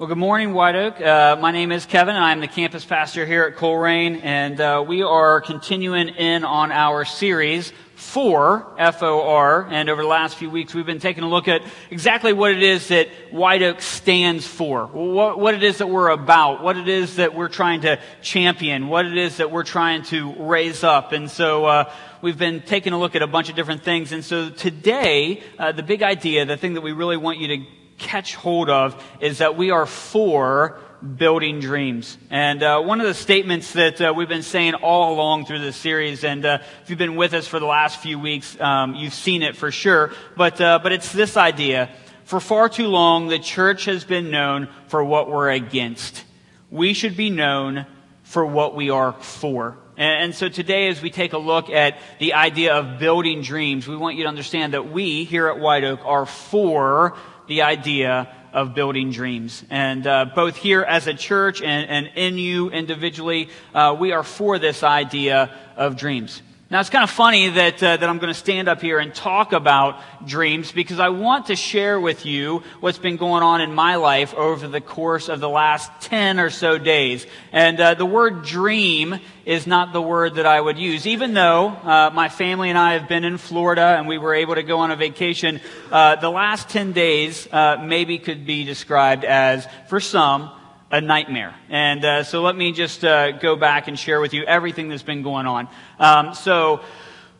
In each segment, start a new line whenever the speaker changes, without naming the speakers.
Well, good morning, White Oak. Uh, my name is Kevin, I'm the campus pastor here at Colerain, and uh, we are continuing in on our series for FOR. And over the last few weeks, we've been taking a look at exactly what it is that White Oak stands for, what, what it is that we're about, what it is that we're trying to champion, what it is that we're trying to raise up. And so uh, we've been taking a look at a bunch of different things. And so today, uh, the big idea, the thing that we really want you to catch hold of is that we are for building dreams. And uh, one of the statements that uh, we've been saying all along through this series, and uh, if you've been with us for the last few weeks, um, you've seen it for sure. But uh, but it's this idea: for far too long, the church has been known for what we're against. We should be known for what we are for. And so today, as we take a look at the idea of building dreams, we want you to understand that we here at White Oak are for the idea of building dreams. And uh, both here as a church and, and in you individually, uh, we are for this idea of dreams. Now it's kind of funny that uh, that I'm going to stand up here and talk about dreams because I want to share with you what's been going on in my life over the course of the last ten or so days. And uh, the word dream is not the word that I would use, even though uh, my family and I have been in Florida and we were able to go on a vacation. Uh, the last ten days uh, maybe could be described as, for some, a nightmare. And uh, so let me just uh, go back and share with you everything that's been going on. Um, so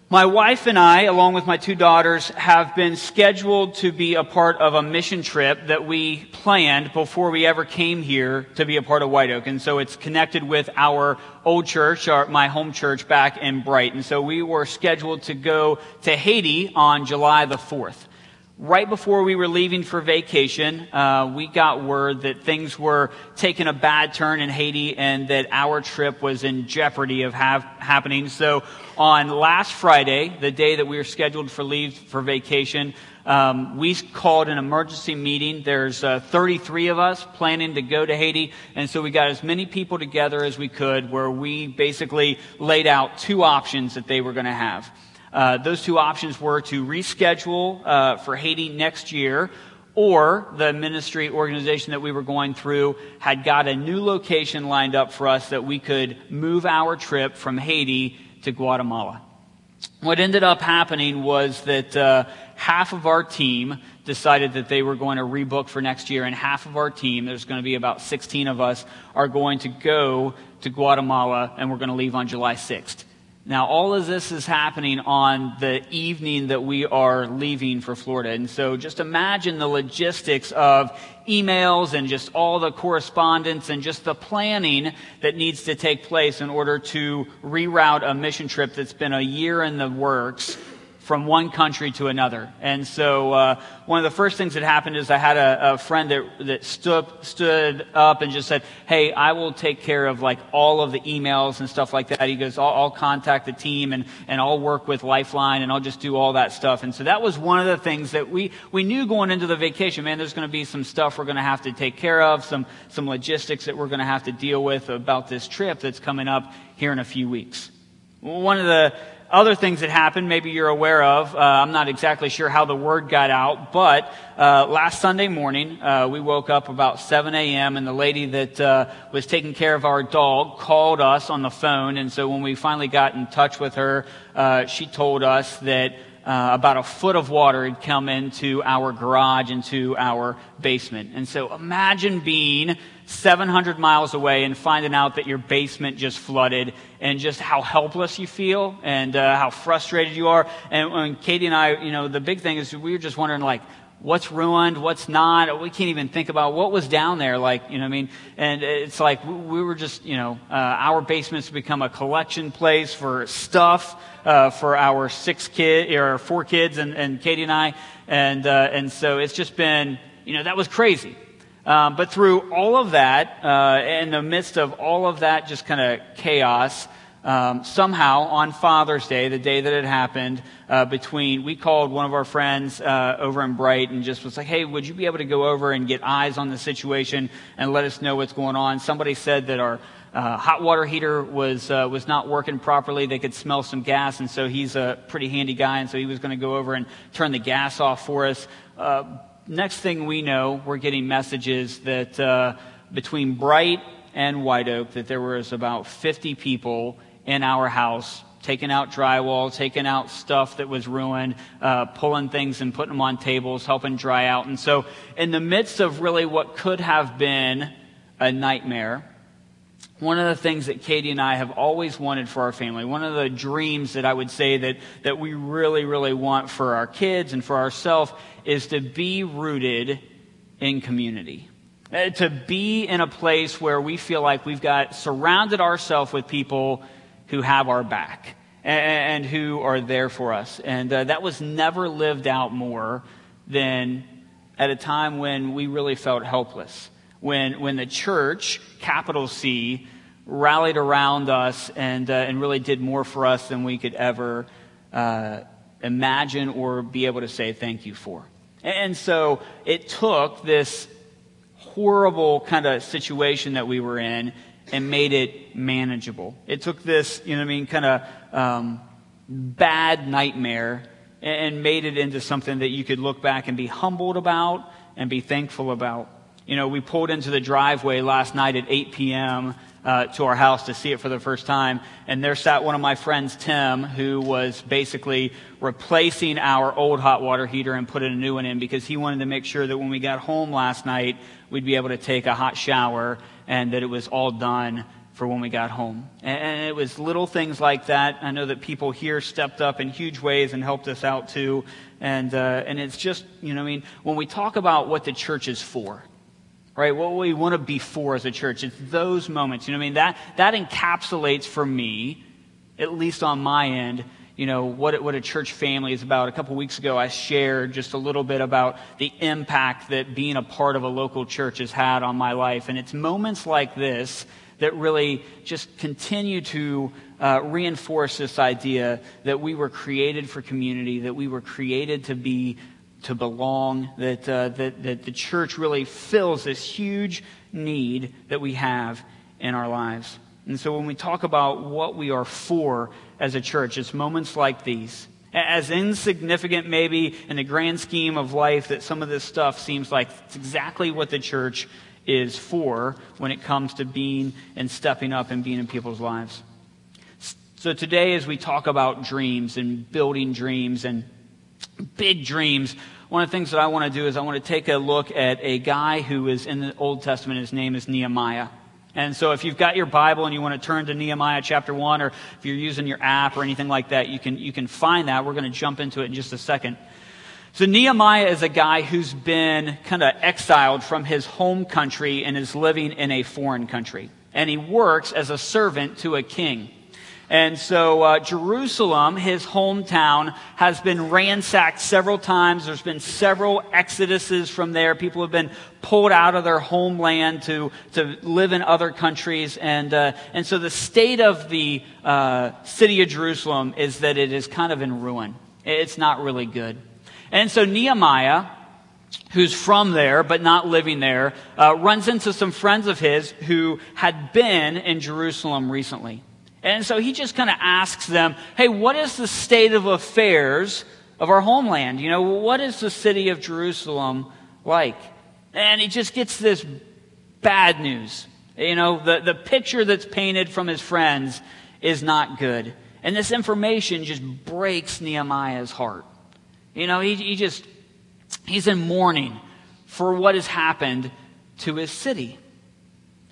my wife and I, along with my two daughters, have been scheduled to be a part of a mission trip that we planned before we ever came here to be a part of White Oak. And so it's connected with our old church, our, my home church back in Brighton. So we were scheduled to go to Haiti on July the 4th right before we were leaving for vacation, uh, we got word that things were taking a bad turn in Haiti and that our trip was in jeopardy of have, happening. So on last Friday, the day that we were scheduled for leave for vacation, um, we called an emergency meeting. There's uh, 33 of us planning to go to Haiti, and so we got as many people together as we could, where we basically laid out two options that they were going to have. Uh, those two options were to reschedule uh, for Haiti next year, or the ministry organization that we were going through had got a new location lined up for us that we could move our trip from Haiti to Guatemala. What ended up happening was that uh, half of our team decided that they were going to rebook for next year, and half of our team, there's going to be about 16 of us, are going to go to Guatemala, and we're going to leave on July 6th. Now, all of this is happening on the evening that we are leaving for Florida. And so just imagine the logistics of emails and just all the correspondence and just the planning that needs to take place in order to reroute a mission trip that's been a year in the works from one country to another. And so, uh, one of the first things that happened is I had a, a friend that, that stood, stood up and just said, Hey, I will take care of like all of the emails and stuff like that. He goes, I'll, I'll contact the team and, and I'll work with Lifeline and I'll just do all that stuff. And so that was one of the things that we, we knew going into the vacation, man, there's going to be some stuff we're going to have to take care of, some, some logistics that we're going to have to deal with about this trip that's coming up here in a few weeks. One of the other things that happened, maybe you're aware of. Uh, I'm not exactly sure how the word got out, but uh, last Sunday morning, uh, we woke up about 7 a.m. and the lady that uh, was taking care of our dog called us on the phone. And so when we finally got in touch with her, uh, she told us that uh, about a foot of water had come into our garage, into our basement. And so imagine being 700 miles away and finding out that your basement just flooded and just how helpless you feel and uh, how frustrated you are. And when Katie and I, you know, the big thing is we were just wondering like, what's ruined, what's not. We can't even think about what was down there. Like, you know, I mean, and it's like we were just, you know, uh, our basement's become a collection place for stuff uh, for our six kid or four kids and, and Katie and I, and uh, and so it's just been, you know, that was crazy. Um, but through all of that, uh, in the midst of all of that, just kind of chaos. Um, somehow on Father's Day, the day that it happened, uh, between we called one of our friends uh, over in Brighton and just was like, "Hey, would you be able to go over and get eyes on the situation and let us know what's going on?" Somebody said that our uh, hot water heater was uh, was not working properly. They could smell some gas, and so he's a pretty handy guy, and so he was going to go over and turn the gas off for us. Next thing we know, we're getting messages that uh, between Brighton and White Oak, that there was about 50 people in our house taking out drywall, taking out stuff that was ruined, uh, pulling things and putting them on tables, helping dry out. And so, in the midst of really what could have been a nightmare, one of the things that Katie and I have always wanted for our family, one of the dreams that I would say that, that we really, really want for our kids and for ourselves is to be rooted in community. Uh, to be in a place where we feel like we've got surrounded ourselves with people who have our back and, and who are there for us. And uh, that was never lived out more than at a time when we really felt helpless. When, when the church, capital C, rallied around us and, uh, and really did more for us than we could ever uh, imagine or be able to say thank you for. And so it took this horrible kind of situation that we were in and made it manageable. It took this, you know what I mean, kind of um, bad nightmare and made it into something that you could look back and be humbled about and be thankful about. You know, we pulled into the driveway last night at 8 p.m. Uh, to our house to see it for the first time. And there sat one of my friends, Tim, who was basically replacing our old hot water heater and putting a new one in because he wanted to make sure that when we got home last night, we'd be able to take a hot shower and that it was all done for when we got home. And it was little things like that. I know that people here stepped up in huge ways and helped us out too. And, uh, and it's just, you know, I mean, when we talk about what the church is for, right, what we want to be for as a church, it's those moments, you know, I mean, that, that encapsulates for me, at least on my end, you know, what, what a church family is about. A couple weeks ago, I shared just a little bit about the impact that being a part of a local church has had on my life. And it's moments like this that really just continue to uh, reinforce this idea that we were created for community, that we were created to be to belong, that, uh, that, that the church really fills this huge need that we have in our lives. And so when we talk about what we are for as a church, it's moments like these. As insignificant, maybe, in the grand scheme of life, that some of this stuff seems like it's exactly what the church is for when it comes to being and stepping up and being in people's lives. So today, as we talk about dreams and building dreams and big dreams, one of the things that I want to do is I want to take a look at a guy who is in the Old Testament. His name is Nehemiah. And so if you've got your Bible and you want to turn to Nehemiah chapter 1, or if you're using your app or anything like that, you can, you can find that. We're going to jump into it in just a second. So Nehemiah is a guy who's been kind of exiled from his home country and is living in a foreign country. And he works as a servant to a king. And so uh, Jerusalem, his hometown, has been ransacked several times. There's been several exoduses from there. People have been pulled out of their homeland to, to live in other countries. And, uh, and so the state of the uh, city of Jerusalem is that it is kind of in ruin. It's not really good. And so Nehemiah, who's from there but not living there, uh, runs into some friends of his who had been in Jerusalem recently. And so he just kind of asks them, hey, what is the state of affairs of our homeland? You know, what is the city of Jerusalem like? And he just gets this bad news. You know, the, the picture that's painted from his friends is not good. And this information just breaks Nehemiah's heart. You know, he, he just, he's in mourning for what has happened to his city.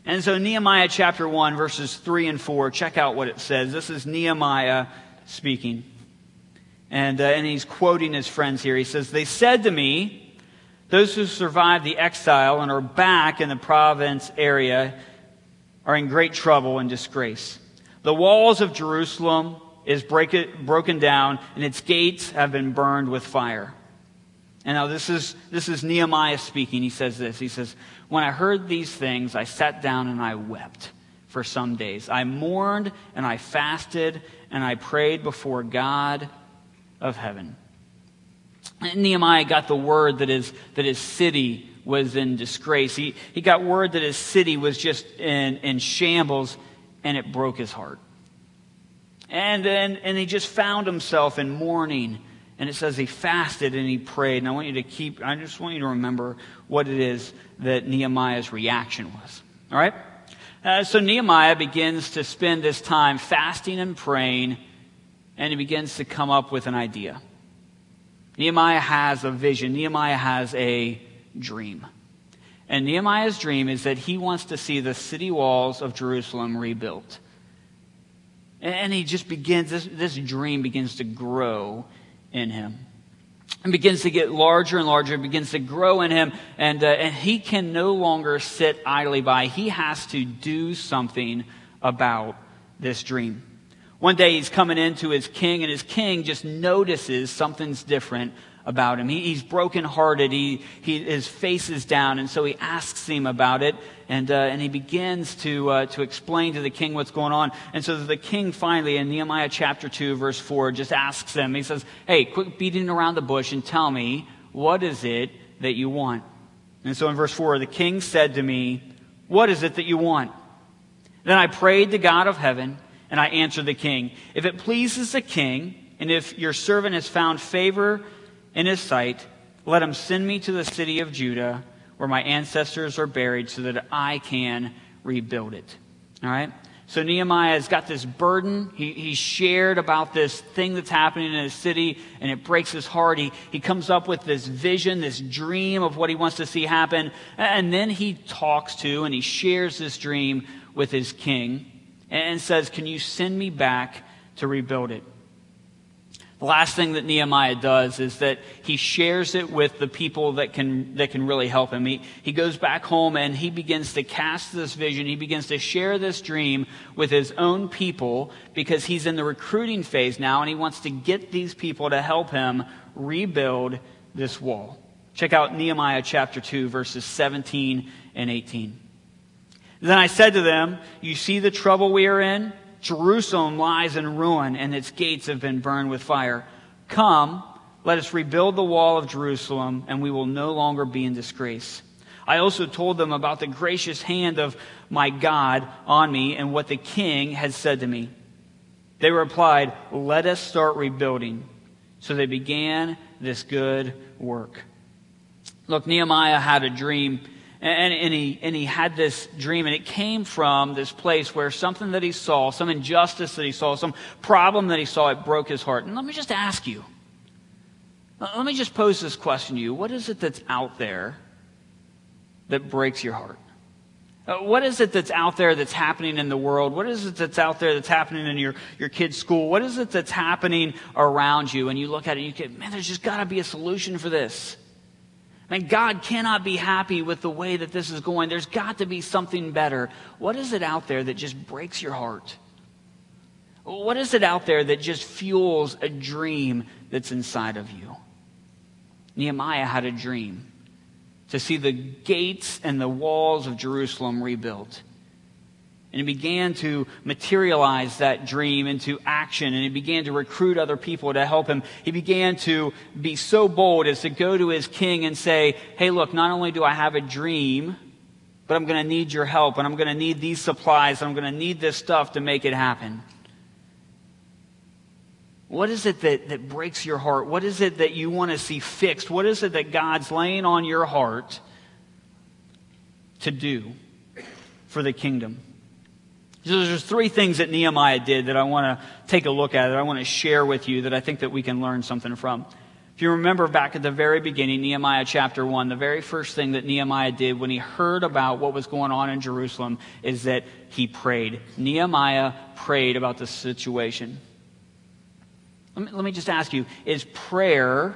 And so, Nehemiah chapter 1, verses 3 and 4, check out what it says. This is Nehemiah speaking. And, uh, and he's quoting his friends here. He says, They said to me, those who survived the exile and are back in the province area are in great trouble and disgrace. The walls of Jerusalem is break it, broken down, and its gates have been burned with fire. And now this is, this is Nehemiah speaking. He says this. He says, When I heard these things, I sat down and I wept for some days. I mourned and I fasted and I prayed before God of heaven. And Nehemiah got the word that his, that his city was in disgrace. He, he got word that his city was just in, in shambles, and it broke his heart. And then and he just found himself in mourning And it says he fasted and he prayed. And I want you to keep, I just want you to remember what it is that Nehemiah's reaction was. All right? Uh, so Nehemiah begins to spend this time fasting and praying, and he begins to come up with an idea. Nehemiah has a vision, Nehemiah has a dream. And Nehemiah's dream is that he wants to see the city walls of Jerusalem rebuilt. And he just begins, this, this dream begins to grow in him. And begins to get larger and larger, begins to grow in him, and, uh, and he can no longer sit idly by. He has to do something about this dream. One day he's coming into his king, and his king just notices something's different about him. He, he's brokenhearted. He, he, his face is down, and so he asks him about it, and, uh, and he begins to, uh, to explain to the king what's going on. And so the king finally, in Nehemiah chapter 2, verse 4, just asks him, he says, Hey, quit beating around the bush and tell me, what is it that you want? And so in verse 4, the king said to me, What is it that you want? Then I prayed to God of heaven, and I answered the king, If it pleases the king, and if your servant has found favor in his sight, let him send me to the city of Judah where my ancestors are buried so that I can rebuild it. All right? So Nehemiah has got this burden. He, he shared about this thing that's happening in his city, and it breaks his heart. He, he comes up with this vision, this dream of what he wants to see happen. And then he talks to and he shares this dream with his king and says, Can you send me back to rebuild it? The last thing that Nehemiah does is that he shares it with the people that can, that can really help him. He, he goes back home and he begins to cast this vision. He begins to share this dream with his own people because he's in the recruiting phase now and he wants to get these people to help him rebuild this wall. Check out Nehemiah chapter 2, verses 17 and 18. Then I said to them, You see the trouble we are in? Jerusalem lies in ruin and its gates have been burned with fire. Come, let us rebuild the wall of Jerusalem and we will no longer be in disgrace. I also told them about the gracious hand of my God on me and what the king had said to me. They replied, Let us start rebuilding. So they began this good work. Look, Nehemiah had a dream and, and, he, and he had this dream, and it came from this place where something that he saw, some injustice that he saw, some problem that he saw, it broke his heart. And let me just ask you, let me just pose this question to you. What is it that's out there that breaks your heart? Uh, what is it that's out there that's happening in the world? What is it that's out there that's happening in your, your kid's school? What is it that's happening around you? And you look at it and you get, man, there's just got to be a solution for this. Mean, God cannot be happy with the way that this is going. There's got to be something better. What is it out there that just breaks your heart? What is it out there that just fuels a dream that's inside of you? Nehemiah had a dream to see the gates and the walls of Jerusalem rebuilt. And he began to materialize that dream into action, and he began to recruit other people to help him. He began to be so bold as to go to his king and say, Hey, look, not only do I have a dream, but I'm going to need your help, and I'm going to need these supplies, and I'm going to need this stuff to make it happen. What is it that, that breaks your heart? What is it that you want to see fixed? What is it that God's laying on your heart to do for the kingdom? So there's three things that Nehemiah did that I want to take a look at, that I want to share with you, that I think that we can learn something from. If you remember back at the very beginning, Nehemiah chapter 1, the very first thing that Nehemiah did when he heard about what was going on in Jerusalem is that he prayed. Nehemiah prayed about the situation. Let me, let me just ask you is prayer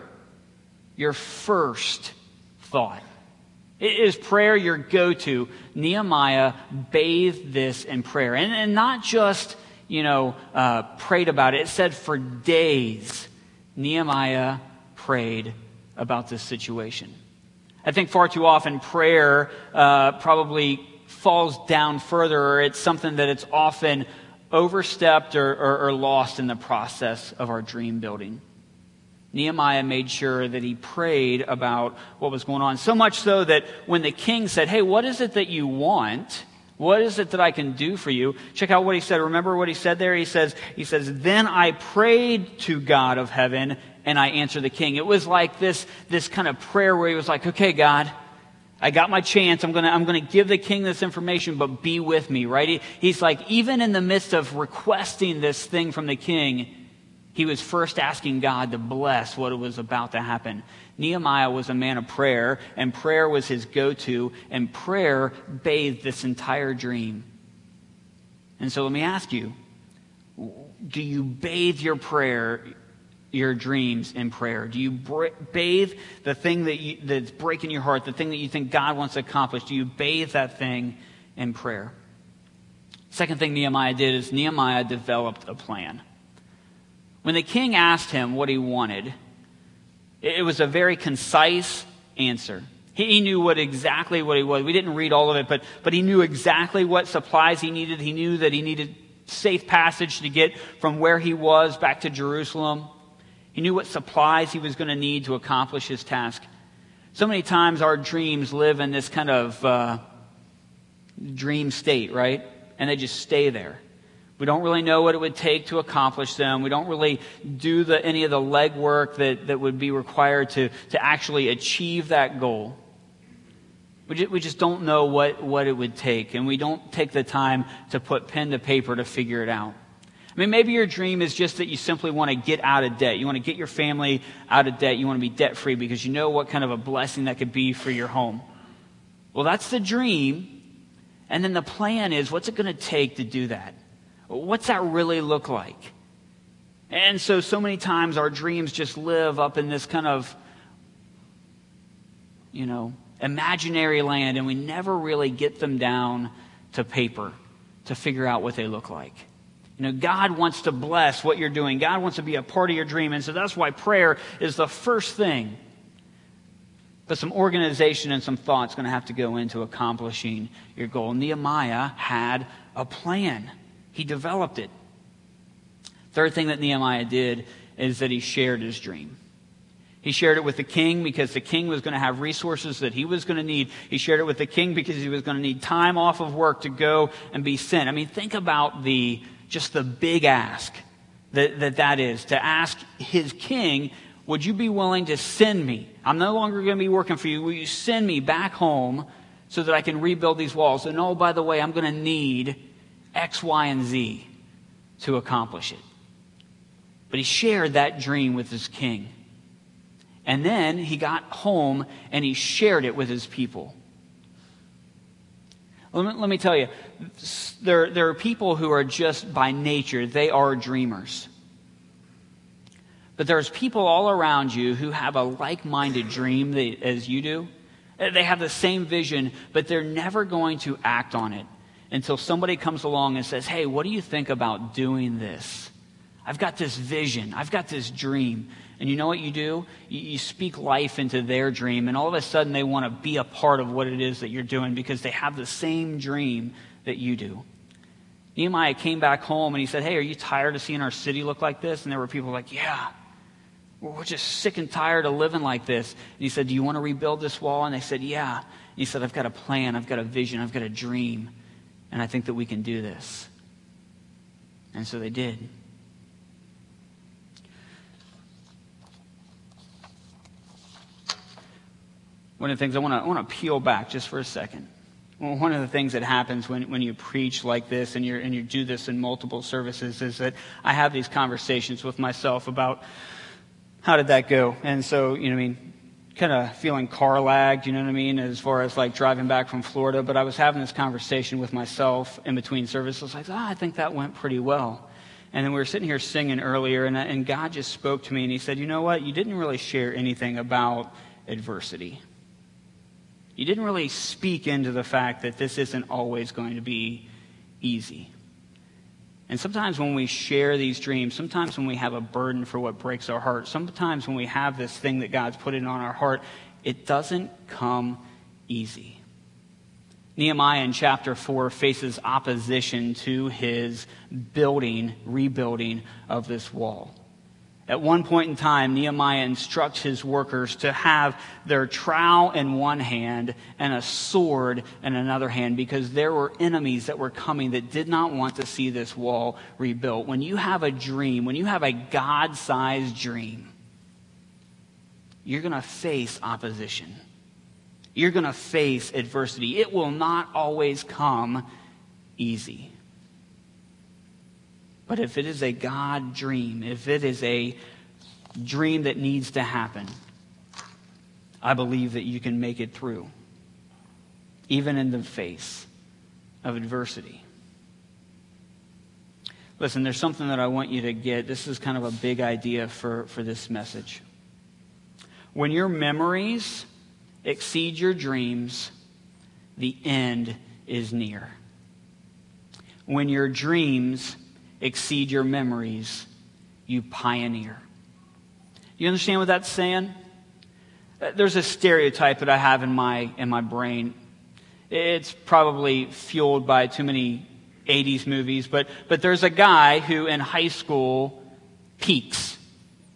your first thought? Is prayer your go to? Nehemiah bathed this in prayer. And, and not just, you know, uh, prayed about it. It said for days, Nehemiah prayed about this situation. I think far too often prayer uh, probably falls down further, or it's something that it's often overstepped or, or, or lost in the process of our dream building. Nehemiah made sure that he prayed about what was going on. So much so that when the king said, Hey, what is it that you want? What is it that I can do for you? Check out what he said. Remember what he said there? He says, he says, Then I prayed to God of heaven and I answered the king. It was like this, this kind of prayer where he was like, okay, God, I got my chance. I'm going to I'm going to give the king this information, but be with me, right? He, he's like, even in the midst of requesting this thing from the king, he was first asking God to bless what was about to happen. Nehemiah was a man of prayer, and prayer was his go to, and prayer bathed this entire dream. And so let me ask you do you bathe your prayer, your dreams in prayer? Do you bathe the thing that you, that's breaking your heart, the thing that you think God wants to accomplish? Do you bathe that thing in prayer? Second thing Nehemiah did is Nehemiah developed a plan. When the king asked him what he wanted, it was a very concise answer. He knew what exactly what he was. We didn't read all of it, but, but he knew exactly what supplies he needed. He knew that he needed safe passage to get from where he was back to Jerusalem. He knew what supplies he was going to need to accomplish his task. So many times our dreams live in this kind of uh, dream state, right? And they just stay there. We don't really know what it would take to accomplish them. We don't really do the, any of the legwork that, that would be required to, to actually achieve that goal. We just, we just don't know what, what it would take, and we don't take the time to put pen to paper to figure it out. I mean, maybe your dream is just that you simply want to get out of debt. You want to get your family out of debt. You want to be debt free because you know what kind of a blessing that could be for your home. Well, that's the dream. And then the plan is what's it going to take to do that? What's that really look like? And so, so many times our dreams just live up in this kind of, you know, imaginary land, and we never really get them down to paper to figure out what they look like. You know, God wants to bless what you're doing. God wants to be a part of your dream. And so that's why prayer is the first thing. But some organization and some thoughts going to have to go into accomplishing your goal. Nehemiah had a plan. He developed it. Third thing that Nehemiah did is that he shared his dream. He shared it with the king because the king was going to have resources that he was going to need. He shared it with the king because he was going to need time off of work to go and be sent. I mean, think about the, just the big ask that that, that is to ask his king, would you be willing to send me? I'm no longer going to be working for you. Will you send me back home so that I can rebuild these walls? And oh, by the way, I'm going to need X, Y, and Z to accomplish it. But he shared that dream with his king. And then he got home and he shared it with his people. Let me, let me tell you, there, there are people who are just by nature, they are dreamers. But there's people all around you who have a like minded dream as you do. They have the same vision, but they're never going to act on it until somebody comes along and says, Hey, what do you think about doing this? I've got this vision. I've got this dream. And you know what you do? You, speak life into their dream, and all of a sudden they want to be a part of what it is that you're doing because they have the same dream that you do. Nehemiah came back home and he said, Hey, are you tired of seeing our city look like this? And there were people like, Yeah, we're just sick and tired of living like this. And he said, Do you want to rebuild this wall? And they said, Yeah. And he said, I've got a plan, I've got a vision, I've got a dream and I think that we can do this. And so they did. One of the things I want to, I want to peel back just for a second. One of the things that happens when, when you preach like this and, you and you do this in multiple services is that I have these conversations with myself about how did that go? And so, you know, I mean, kind of feeling car lagged, you know what I mean, as far as like driving back from Florida. But I was having this conversation with myself in between services. Like, oh, I think that went pretty well. And then we were sitting here singing earlier, and, and God just spoke to me, and He said, You know what? You didn't really share anything about adversity. You didn't really speak into the fact that this isn't always going to be easy. And sometimes when we share these dreams, sometimes when we have a burden for what breaks our heart, sometimes when we have this thing that God's put in on our heart, it doesn't come easy. Nehemiah in chapter 4 faces opposition to his building, rebuilding of this wall. At one point in time, Nehemiah instructs his workers to have their trowel in one hand and a sword in another hand because there were enemies that were coming that did not want to see this wall rebuilt. When you have a dream, when you have a God sized dream, you're going to face opposition. You're going to face adversity. It will not always come easy. But if it is a God dream, if it is a dream that needs to happen, I believe that you can make it through, even in the face of adversity. Listen, there's something that I want you to get. This is kind of a big idea for, for this message. When your memories exceed your dreams, the end is near. When your dreams exceed your memories, you pioneer. You understand what that's saying? Uh, there's a stereotype that I have in my, in my brain. It's probably fueled by too many 80s movies, but, but there's a guy who in high school peaks.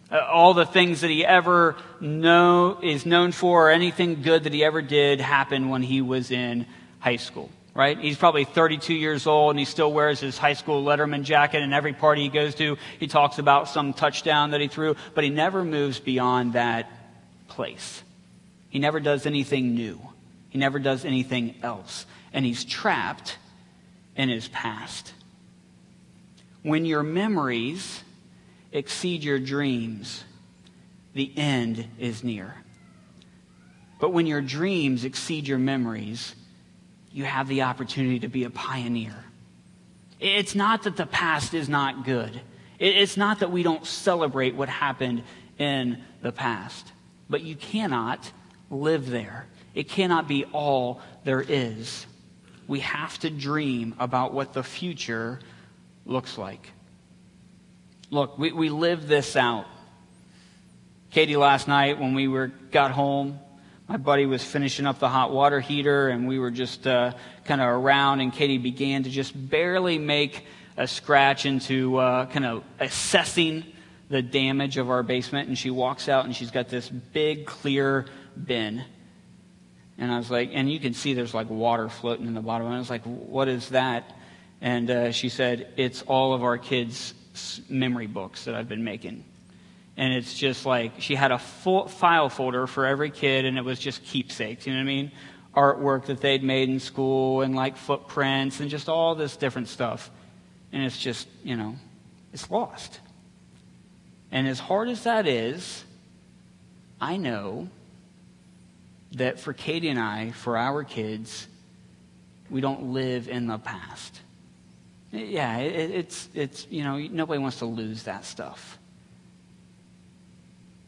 Uh, all the things that he ever know, is known for, or anything good that he ever did happened when he was in high school, right? He's probably 32 years old and he still wears his high school Letterman jacket and every party he goes to, he talks about some touchdown that he threw, but he never moves beyond that place. He never does anything new. He never does anything else. And he's trapped in his past. When your memories exceed your dreams, the end is near. But when your dreams exceed your memories, you have the opportunity to be a pioneer. It's not that the past is not good. It's not that we don't celebrate what happened in the past. But you cannot live there. It cannot be all there is we have to dream about what the future looks like. Look, we, we live this out. Katie, last night when we were got home, my buddy was finishing up the hot water heater, and we were just uh, kind of around, and Katie began to just barely make a scratch into uh, kind of assessing the damage of our basement. And she walks out, and she's got this big, clear bin and I was like, and you can see there's like water floating in the bottom. And I was like, what is that? And uh, she said, it's all of our kids' memory books that I've been making. And it's just like, she had a full file folder for every kid, and it was just keepsakes, you know what I mean? Artwork that they'd made in school, and like footprints, and just all this different stuff. And it's just, you know, it's lost. And as hard as that is, I know that for Katie and I, for our kids, we don't live in the past. Yeah, it, it's, it's, you know, nobody wants to lose that stuff.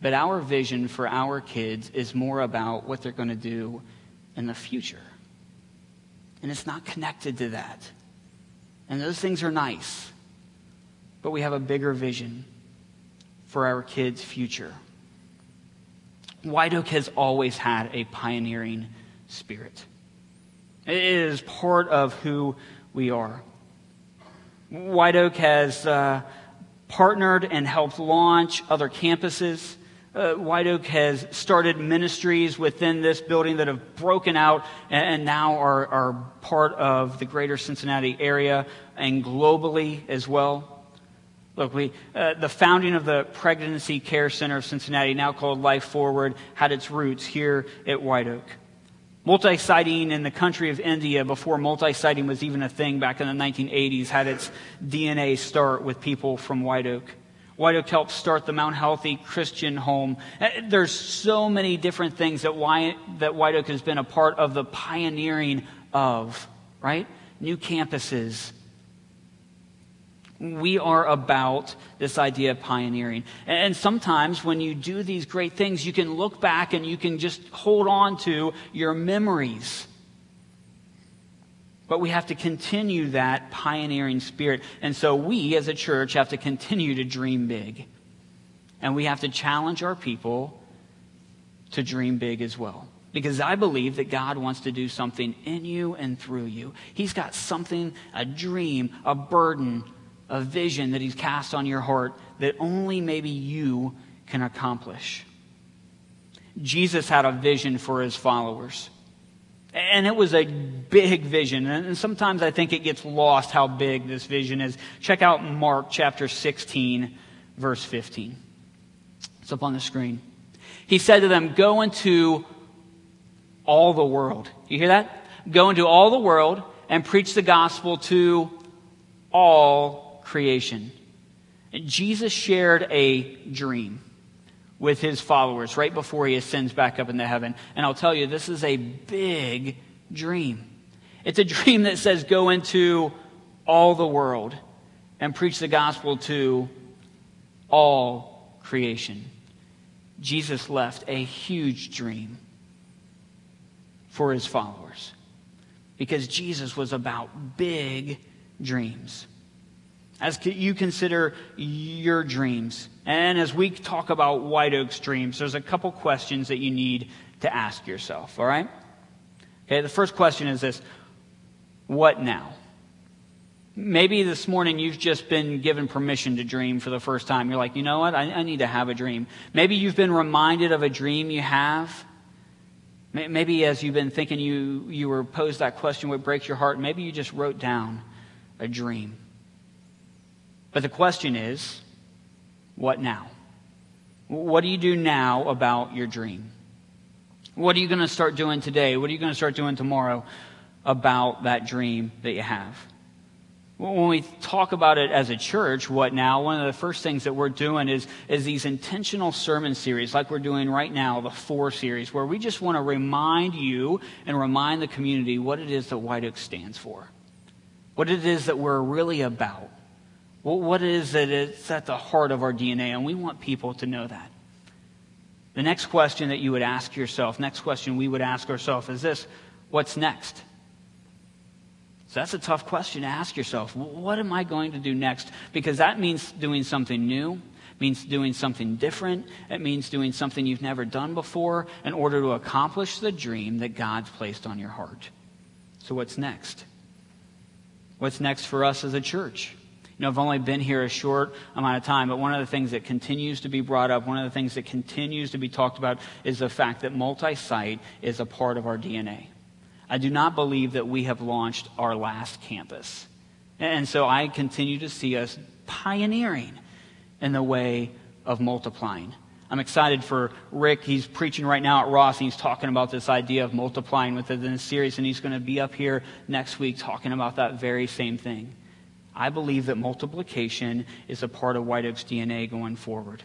But our vision for our kids is more about what they're going to do in the future. And it's not connected to that. And those things are nice. But we have a bigger vision for our kids' future. White Oak has always had a pioneering spirit. It is part of who we are. White Oak has uh, partnered and helped launch other campuses. Uh, White Oak has started ministries within this building that have broken out and, and now are, are part of the greater Cincinnati area and globally as well. Look, we, uh, the founding of the Pregnancy Care Center of Cincinnati, now called Life Forward, had its roots here at White Oak. Multi siting in the country of India, before multi siting was even a thing back in the 1980s, had its DNA start with people from White Oak. White Oak helped start the Mount Healthy Christian Home. Uh, there's so many different things that White, that White Oak has been a part of the pioneering of, right? New campuses, we are about this idea of pioneering. And sometimes when you do these great things, you can look back and you can just hold on to your memories. But we have to continue that pioneering spirit. And so we as a church have to continue to dream big. And we have to challenge our people to dream big as well. Because I believe that God wants to do something in you and through you. He's got something, a dream, a burden, a vision that He's cast on your heart that only maybe you can accomplish. Jesus had a vision for His followers. And it was a big vision. And sometimes I think it gets lost how big this vision is. Check out Mark chapter 16, verse 15. It's up on the screen. He said to them, Go into all the world. You hear that? Go into all the world and preach the gospel to all creation. And Jesus shared a dream with his followers right before he ascends back up into heaven. And I'll tell you, this is a big dream. It's a dream that says, Go into all the world and preach the gospel to all creation. Jesus left a huge dream for his followers because Jesus was about big dreams. As you consider your dreams, and as we talk about White Oak's dreams, there's a couple questions that you need to ask yourself, all right? Okay, the first question is this What now? Maybe this morning you've just been given permission to dream for the first time. You're like, you know what? I, I, need to have a dream. Maybe you've been reminded of a dream you have. Maybe as you've been thinking, you, you were posed that question, what breaks your heart? Maybe you just wrote down a dream. But the question is, what now? What do you do now about your dream? What are you going to start doing today? What are you going to start doing tomorrow about that dream that you have? When we talk about it as a church, what now? One of the first things that we're doing is, is these intentional sermon series, like we're doing right now, the four series, where we just want to remind you and remind the community what it is that White Oak stands for, what it is that we're really about, what it is that it's at the heart of our DNA, and we want people to know that. The next question that you would ask yourself, next question we would ask ourselves is this what's next? So that's a tough question to ask yourself. What am I going to do next? Because that means doing something new, means doing something different. It means doing something you've never done before in order to accomplish the dream that God's placed on your heart. So what's next? What's next for us as a church? You know, I've only been here a short amount of time, but one of the things that continues to be brought up, one of the things that continues to be talked about is the fact that multi site is a part of our DNA. I do not believe that we have launched our last campus. And so I continue to see us pioneering in the way of multiplying. I'm excited for Rick. He's preaching right now at Ross, and he's talking about this idea of multiplying within the series, and he's going to be up here next week talking about that very same thing. I believe that multiplication is a part of White Oak's DNA going forward.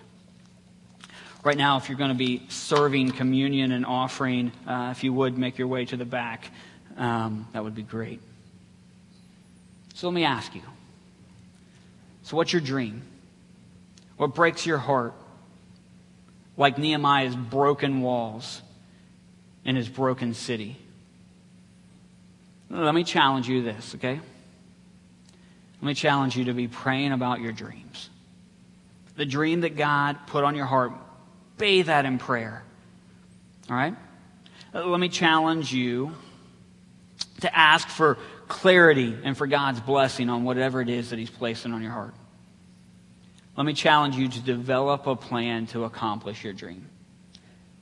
Right now, if you're going to be serving communion and offering, uh, if you would make your way to the back, um, that would be great. So let me ask you. So, what's your dream? What breaks your heart? Like Nehemiah's broken walls in his broken city. Let me challenge you this, okay? Let me challenge you to be praying about your dreams. The dream that God put on your heart bathe that in prayer. All right? Let me challenge you to ask for clarity and for God's blessing on whatever it is that He's placing on your heart. Let me challenge you to develop a plan to accomplish your dream.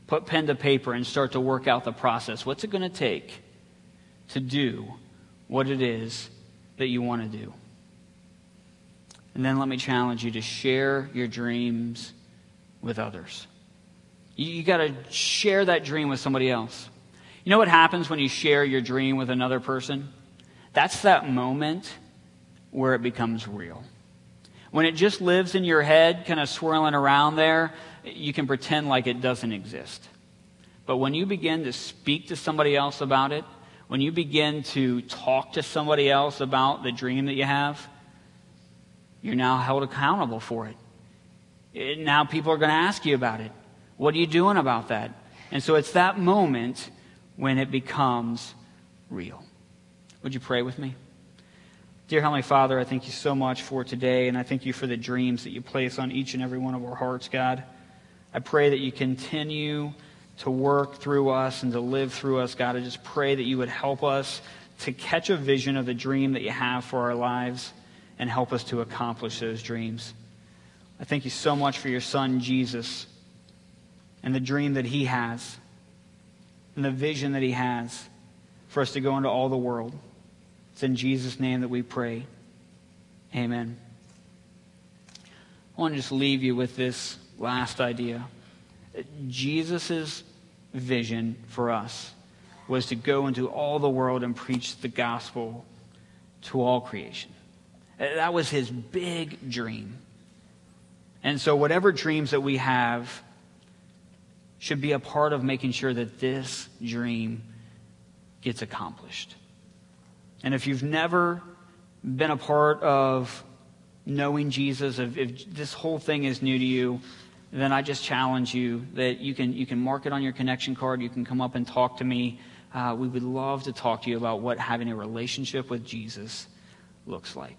Put pen to paper and start to work out the process. What's it going to take to do what it is that you want to do? And then let me challenge you to share your dreams with others. You, you got to share that dream with somebody else. You know what happens when you share your dream with another person? That's that moment where it becomes real. When it just lives in your head, kind of swirling around there, you can pretend like it doesn't exist. But when you begin to speak to somebody else about it, when you begin to talk to somebody else about the dream that you have, you're now held accountable for it. it now people are going to ask you about it. What are you doing about that? And so it's that moment when it becomes real. Would you pray with me? Dear Heavenly Father, I thank you so much for today, and I thank you for the dreams that you place on each and every one of our hearts, God. I pray that you continue to work through us and to live through us, God. I just pray that you would help us to catch a vision of the dream that you have for our lives and help us to accomplish those dreams. I thank you so much for your son, Jesus and the dream that He has and the vision that He has for us to go into all the world. It's in Jesus' name that we pray. Amen. I want to just leave you with this last idea. Jesus' vision for us was to go into all the world and preach the gospel to all creation. That was his big dream. And so, whatever dreams that we have should be a part of making sure that this dream gets accomplished. And if you've never been a part of knowing Jesus, if, if this whole thing is new to you, then I just challenge you that you can, you can mark it on your connection card. You can come up and talk to me. Uh, we would love to talk to you about what having a relationship with Jesus looks like.